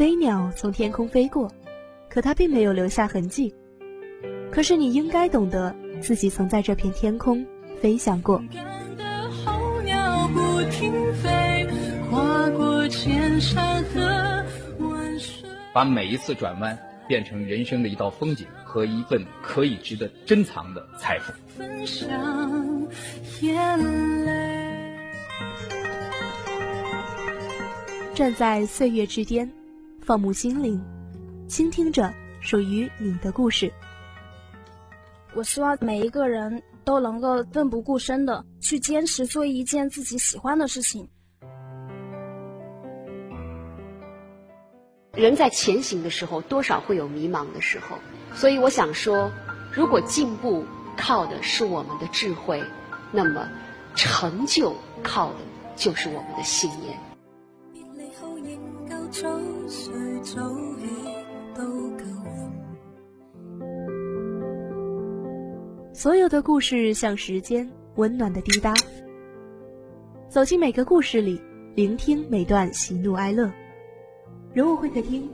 飞鸟从天空飞过，可它并没有留下痕迹。可是你应该懂得，自己曾在这片天空飞翔过。把每一次转弯变成人生的一道风景和一份可以值得珍藏的财富。站在岁月之巅，放牧心灵，倾听着属于你的故事。我希望每一个人都能够奋不顾身的去坚持做一件自己喜欢的事情。人在前行的时候，多少会有迷茫的时候，所以我想说，如果进步靠的是我们的智慧，那么成就靠的就是我们的信念。所有的故事像时间温暖的滴答，走进每个故事里，聆听每段喜怒哀乐。人物会客厅，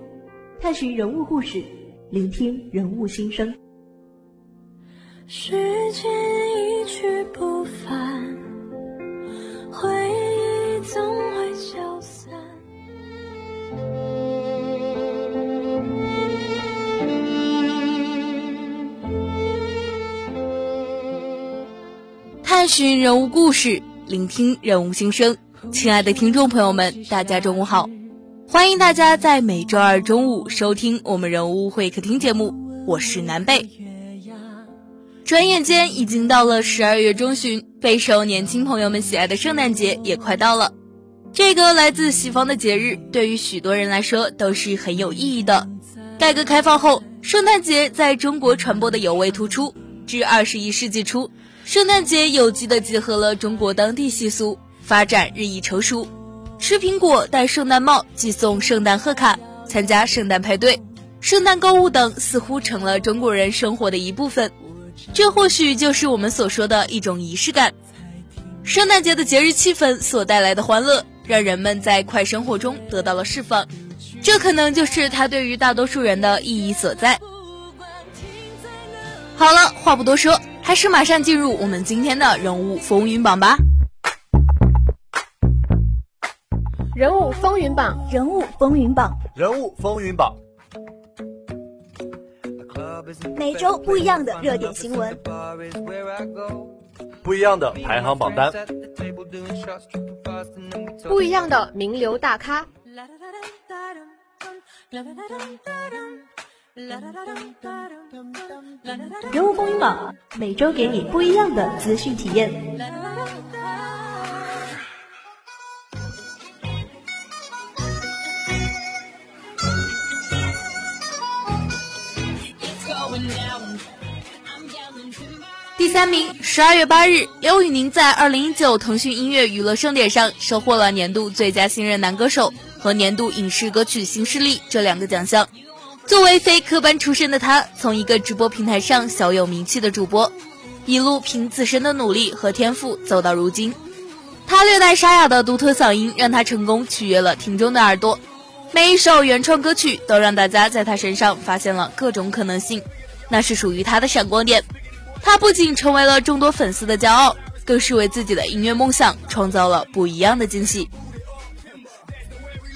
探寻人物故事，聆听人物心声。时间一去不返，回忆总探寻人物故事，聆听人物心声。亲爱的听众朋友们，大家中午好！欢迎大家在每周二中午收听我们人物会客厅节目，我是南贝。转眼间已经到了十二月中旬，备受年轻朋友们喜爱的圣诞节也快到了。这个来自西方的节日，对于许多人来说都是很有意义的。改革开放后，圣诞节在中国传播的尤为突出。至二十一世纪初，圣诞节有机的结合了中国当地习俗，发展日益成熟。吃苹果、戴圣诞帽、寄送圣诞贺卡、参加圣诞派对、圣诞购物等，似乎成了中国人生活的一部分。这或许就是我们所说的一种仪式感。圣诞节的节日气氛所带来的欢乐，让人们在快生活中得到了释放。这可能就是它对于大多数人的意义所在。好了，话不多说，还是马上进入我们今天的人物风云榜吧。人物风云榜，人物风云榜，人物风云榜。每周不一样的热点新闻，不一样的排行榜单，不一样的名流大咖。人物风云榜每周给你不一样的资讯体验。第三名，十二月八日，刘宇宁在二零一九腾讯音乐娱乐盛典上收获了年度最佳新人男歌手和年度影视歌曲新势力这两个奖项。作为非科班出身的他，从一个直播平台上小有名气的主播，一路凭自身的努力和天赋走到如今。他略带沙哑的独特嗓音，让他成功取悦了听众的耳朵。每一首原创歌曲都让大家在他身上发现了各种可能性，那是属于他的闪光点。他不仅成为了众多粉丝的骄傲，更是为自己的音乐梦想创造了不一样的惊喜。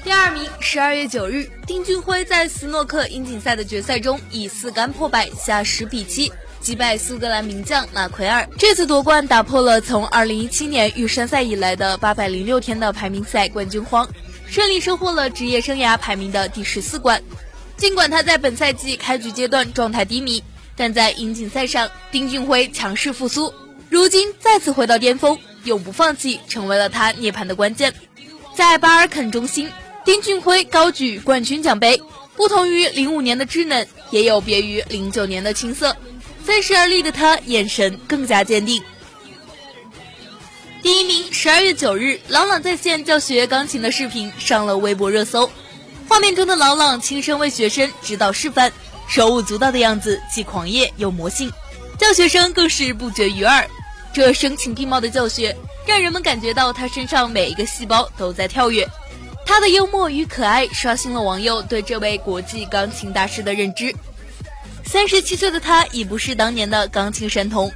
第二名，十二月九日，丁俊晖在斯诺克英锦赛的决赛中以四杆破百下十比七击败苏格兰名将马奎尔，这次夺冠打破了从二零一七年预山赛以来的八百零六天的排名赛冠军荒，顺利收获了职业生涯排名的第十四冠。尽管他在本赛季开局阶段状态低迷，但在英锦赛上，丁俊晖强势复苏，如今再次回到巅峰，永不放弃成为了他涅槃的关键。在巴尔肯中心。丁俊晖高举冠军奖杯，不同于零五年的稚嫩，也有别于零九年的青涩。三十而立的他，眼神更加坚定。第一名，十二月九日，朗朗在线教学钢琴的视频上了微博热搜。画面中的朗朗亲身为学生指导示范，手舞足蹈的样子既狂野又魔性，教学生更是不绝于耳。这声情并茂的教学，让人们感觉到他身上每一个细胞都在跳跃。他的幽默与可爱刷新了网友对这位国际钢琴大师的认知。三十七岁的他已不是当年的钢琴神童，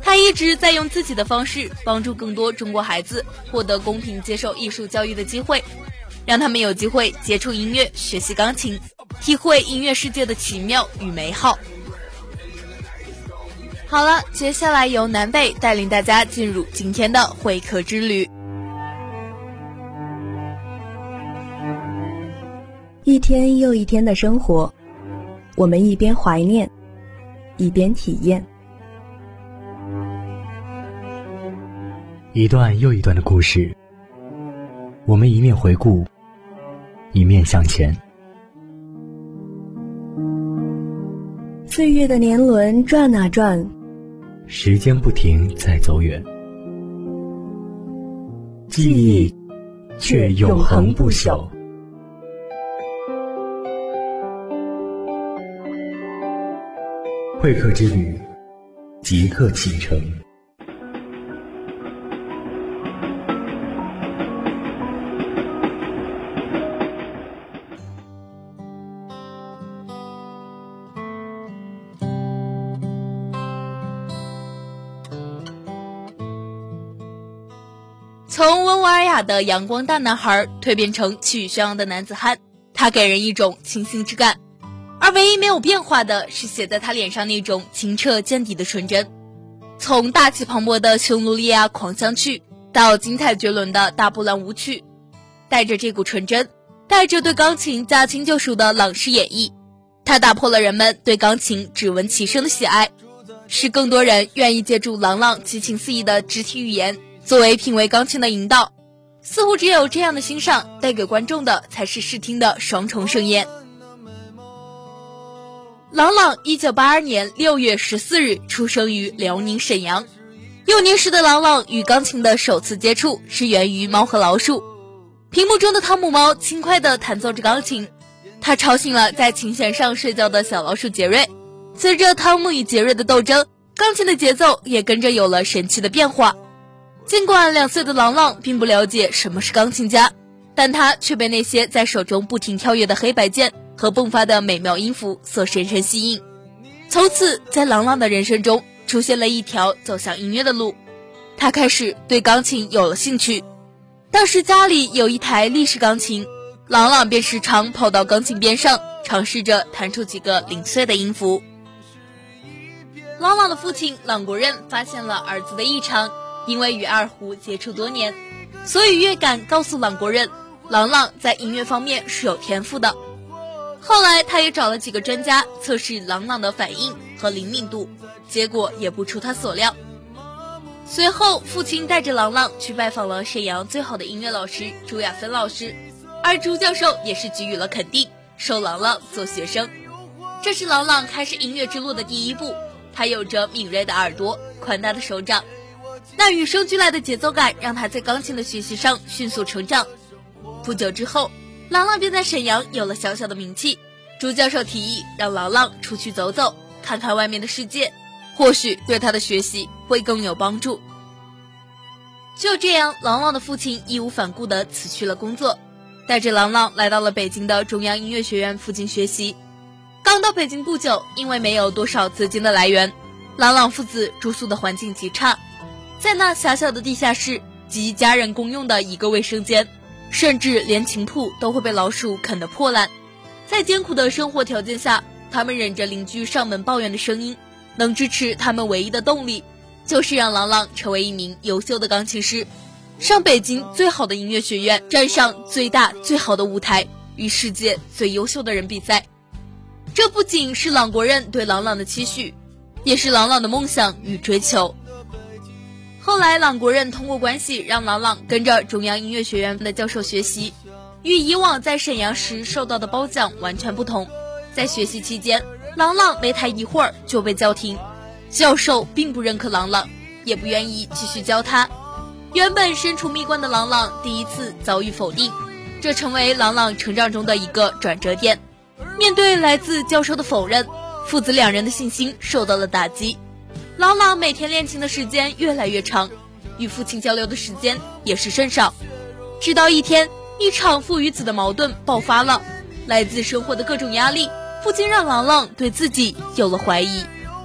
他一直在用自己的方式帮助更多中国孩子获得公平接受艺术教育的机会，让他们有机会接触音乐、学习钢琴，体会音乐世界的奇妙与美好。好了，接下来由南北带领大家进入今天的会客之旅。一天又一天的生活，我们一边怀念，一边体验。一段又一段的故事，我们一面回顾，一面向前。岁月的年轮转啊转，时间不停在走远，记忆却永恒不朽。会客之旅，即刻启程。从温文尔雅的阳光大男孩蜕变成气宇轩昂的男子汉，他给人一种清新之感。而唯一没有变化的是写在他脸上那种清澈见底的纯真。从大气磅礴的匈奴利亚狂想曲到精彩绝伦的大波兰舞曲，带着这股纯真，带着对钢琴驾轻就熟的朗式演绎，他打破了人们对钢琴只闻其声的喜爱，使更多人愿意借助郎朗激情四溢的肢体语言作为品味钢琴的引导。似乎只有这样的欣赏，带给观众的才是视听的双重盛宴。郎朗一九八二年六月十四日出生于辽宁沈阳。幼年时的郎朗与钢琴的首次接触是源于《猫和老鼠》。屏幕中的汤姆猫轻快地弹奏着钢琴，它吵醒了在琴弦上睡觉的小老鼠杰瑞。随着汤姆与杰瑞的斗争，钢琴的节奏也跟着有了神奇的变化。尽管两岁的郎朗并不了解什么是钢琴家，但他却被那些在手中不停跳跃的黑白键。和迸发的美妙音符所深深吸引，从此在郎朗的人生中出现了一条走向音乐的路，他开始对钢琴有了兴趣。当时家里有一台立式钢琴，郎朗便时常跑到钢琴边上，尝试着弹出几个零碎的音符。郎朗的父亲朗国任发现了儿子的异常，因为与二胡接触多年，所以乐感告诉朗国任，郎朗在音乐方面是有天赋的。后来，他也找了几个专家测试郎朗的反应和灵敏度，结果也不出他所料。随后，父亲带着郎朗去拜访了沈阳最好的音乐老师朱亚芬老师，而朱教授也是给予了肯定，收郎朗做学生。这是郎朗开始音乐之路的第一步。他有着敏锐的耳朵、宽大的手掌，那与生俱来的节奏感让他在钢琴的学习上迅速成长。不久之后。郎朗便在沈阳有了小小的名气。朱教授提议让郎朗出去走走，看看外面的世界，或许对他的学习会更有帮助。就这样，郎朗的父亲义无反顾地辞去了工作，带着郎朗来到了北京的中央音乐学院附近学习。刚到北京不久，因为没有多少资金的来源，郎朗父子住宿的环境极差，在那狭小的地下室及家人公用的一个卫生间。甚至连琴谱都会被老鼠啃得破烂，在艰苦的生活条件下，他们忍着邻居上门抱怨的声音，能支持他们唯一的动力，就是让郎朗成为一名优秀的钢琴师，上北京最好的音乐学院，站上最大最好的舞台，与世界最优秀的人比赛。这不仅是朗国任对朗朗的期许，也是朗朗的梦想与追求。后来，朗国任通过关系让郎朗跟着中央音乐学院的教授学习，与以往在沈阳时受到的褒奖完全不同。在学习期间，郎朗没弹一会儿就被叫停，教授并不认可郎朗，也不愿意继续教他。原本身处蜜罐的郎朗第一次遭遇否定，这成为郎朗成长中的一个转折点。面对来自教授的否认，父子两人的信心受到了打击。郎朗每天练琴的时间越来越长，与父亲交流的时间也是甚少。直到一天，一场父与子的矛盾爆发了，来自生活的各种压力，不禁让郎朗对自己有了怀疑。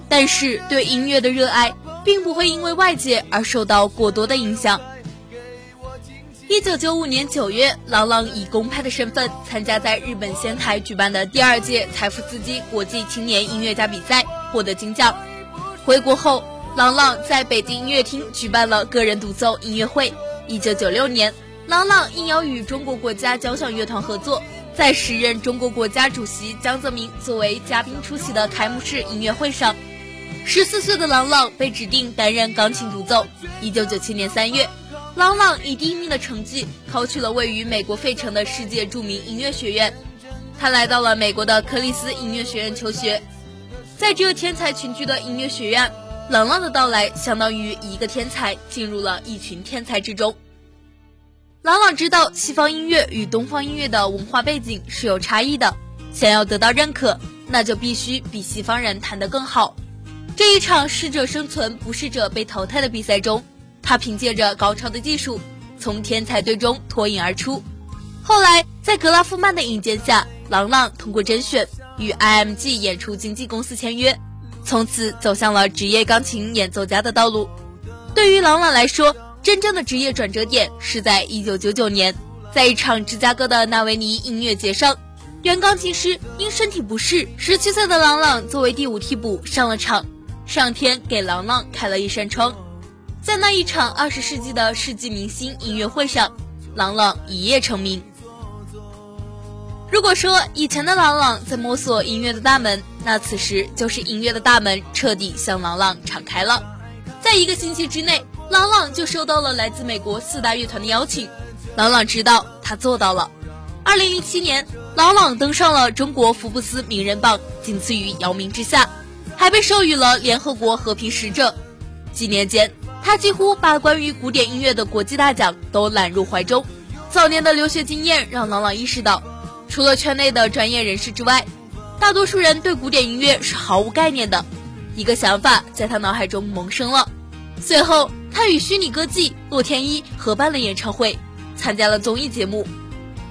但是对音乐的热爱，并不会因为外界而受到过多的影响。一九九五年九月，郎朗以公派的身份参加在日本仙台举办的第二届财富斯基国际青年音乐家比赛，获得金奖。回国后，郎朗在北京音乐厅举办了个人独奏音乐会。一九九六年，郎朗应邀与中国国家交响乐团合作，在时任中国国家主席江泽民作为嘉宾出席的开幕式音乐会上，十四岁的郎朗被指定担任钢琴独奏。一九九七年三月。朗朗以第一名的成绩考取了位于美国费城的世界著名音乐学院，他来到了美国的克里斯音乐学院求学。在这天才群聚的音乐学院，朗朗的到来相当于一个天才进入了一群天才之中。朗朗知道西方音乐与东方音乐的文化背景是有差异的，想要得到认可，那就必须比西方人弹得更好。这一场适者生存，不适者被淘汰的比赛中。他凭借着高超的技术，从天才队中脱颖而出。后来，在格拉夫曼的引荐下，郎朗通过甄选与 IMG 演出经纪公司签约，从此走向了职业钢琴演奏家的道路。对于郎朗来说，真正的职业转折点是在1999年，在一场芝加哥的纳维尼音乐节上，原钢琴师因身体不适，17岁的郎朗作为第五替补上了场，上天给郎朗开了一扇窗。在那一场二十世纪的世纪明星音乐会上，郎朗一夜成名。如果说以前的朗朗在摸索音乐的大门，那此时就是音乐的大门彻底向朗朗敞开了。在一个星期之内，朗朗就收到了来自美国四大乐团的邀请。朗朗知道他做到了。二零零七年，朗朗登上了中国福布斯名人榜，仅次于姚明之下，还被授予了联合国和平使者。几年间。他几乎把关于古典音乐的国际大奖都揽入怀中。早年的留学经验让朗朗意识到，除了圈内的专业人士之外，大多数人对古典音乐是毫无概念的。一个想法在他脑海中萌生了。随后，他与虚拟歌姬洛天依合办了演唱会，参加了综艺节目。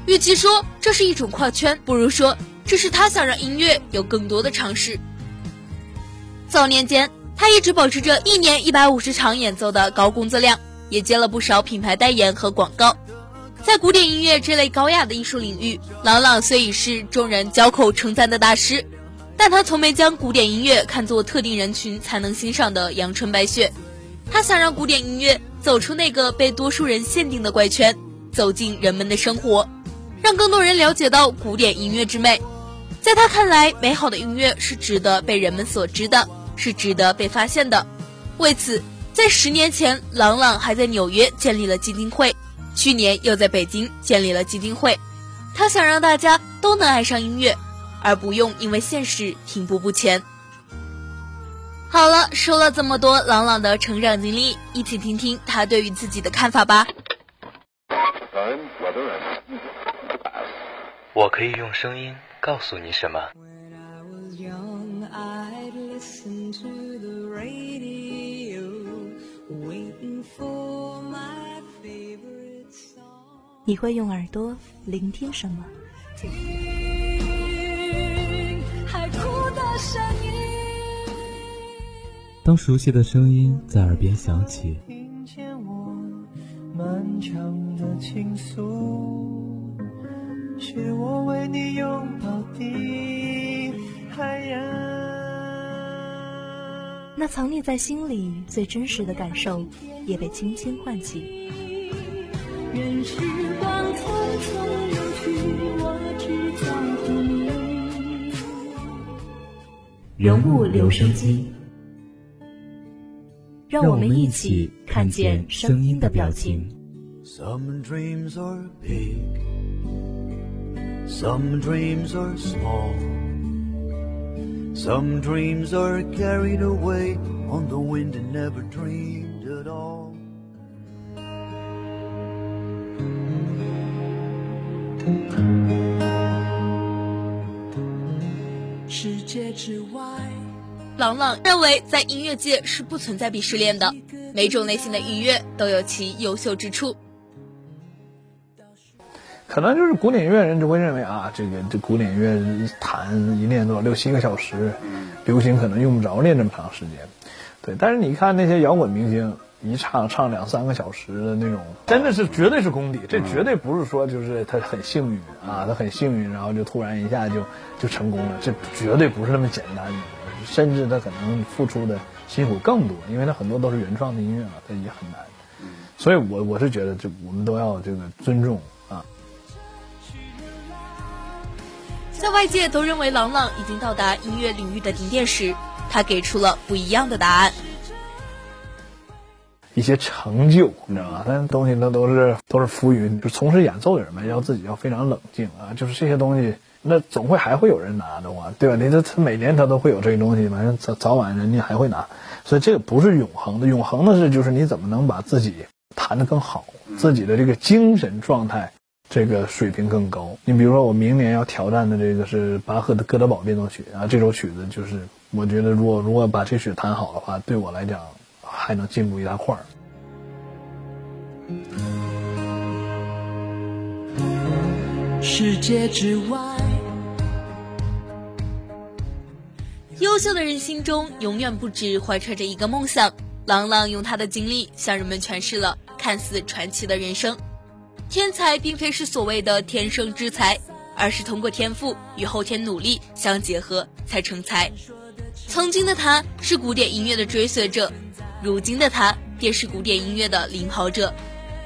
与其说这是一种跨圈，不如说这是他想让音乐有更多的尝试。早年间。他一直保持着一年一百五十场演奏的高工作量，也接了不少品牌代言和广告。在古典音乐这类高雅的艺术领域，郎朗虽已是众人交口称赞的大师，但他从没将古典音乐看作特定人群才能欣赏的阳春白雪。他想让古典音乐走出那个被多数人限定的怪圈，走进人们的生活，让更多人了解到古典音乐之美。在他看来，美好的音乐是值得被人们所知的。是值得被发现的。为此，在十年前，郎朗还在纽约建立了基金会，去年又在北京建立了基金会。他想让大家都能爱上音乐，而不用因为现实停步不前。好了，说了这么多朗朗的成长经历，一起听听他对于自己的看法吧。我可以用声音告诉你什么？你会用耳朵聆听什么？当熟悉的声音在耳边响起，那藏匿在心里最真实的感受，也被轻轻唤起。任时光匆匆流去，我只在乎你。人物留声机，让我们一起看见声音的表情。Some dreams are big, some dreams are small, some dreams are carried away on the wind and never dream. 世界之外，朗朗认为，在音乐界是不存在鄙视链的，每种类型的音乐都有其优秀之处。可能就是古典音乐人就会认为啊，这个这古典音乐弹一练多少六七个小时，流行可能用不着练这么长时间。对，但是你看那些摇滚明星。一唱唱两三个小时的那种，真的是绝对是功底，这绝对不是说就是他很幸运啊，他很幸运，然后就突然一下就就成功了，这绝对不是那么简单的，甚至他可能付出的辛苦更多，因为他很多都是原创的音乐嘛，他也很难。所以我我是觉得，就我们都要这个尊重啊。在外界都认为郎朗已经到达音乐领域的顶点时，他给出了不一样的答案。一些成就，你知道吧？但东西那都是都是浮云。就从事演奏的人们，要自己要非常冷静啊。就是这些东西，那总会还会有人拿的话，对吧？你这他每年他都会有这个东西，反正早早晚人家还会拿。所以这个不是永恒的，永恒的是就是你怎么能把自己弹得更好，自己的这个精神状态这个水平更高。你比如说，我明年要挑战的这个是巴赫的《哥德堡变奏曲》啊，这首曲子就是我觉得，如果如果把这曲弹好的话，对我来讲。还能进步一大块儿。世界之外，优秀的人心中永远不止怀揣着一个梦想。郎朗用他的经历向人们诠释了看似传奇的人生。天才并非是所谓的天生之才，而是通过天赋与后天努力相结合才成才。曾经的他是古典音乐的追随者。如今的他便是古典音乐的领跑者，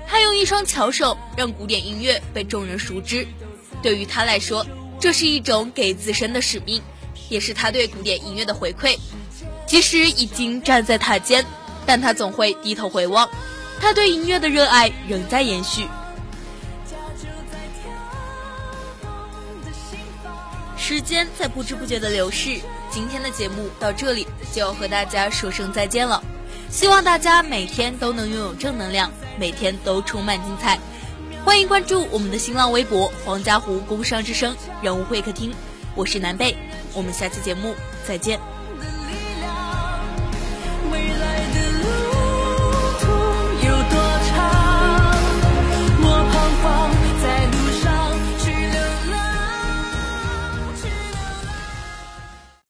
他用一双巧手让古典音乐被众人熟知。对于他来说，这是一种给自身的使命，也是他对古典音乐的回馈。即使已经站在塔尖，但他总会低头回望，他对音乐的热爱仍在延续。时间在不知不觉的流逝，今天的节目到这里就要和大家说声再见了。希望大家每天都能拥有正能量，每天都充满精彩。欢迎关注我们的新浪微博“黄家湖工商之声人物会客厅”，我是南贝，我们下期节目再见。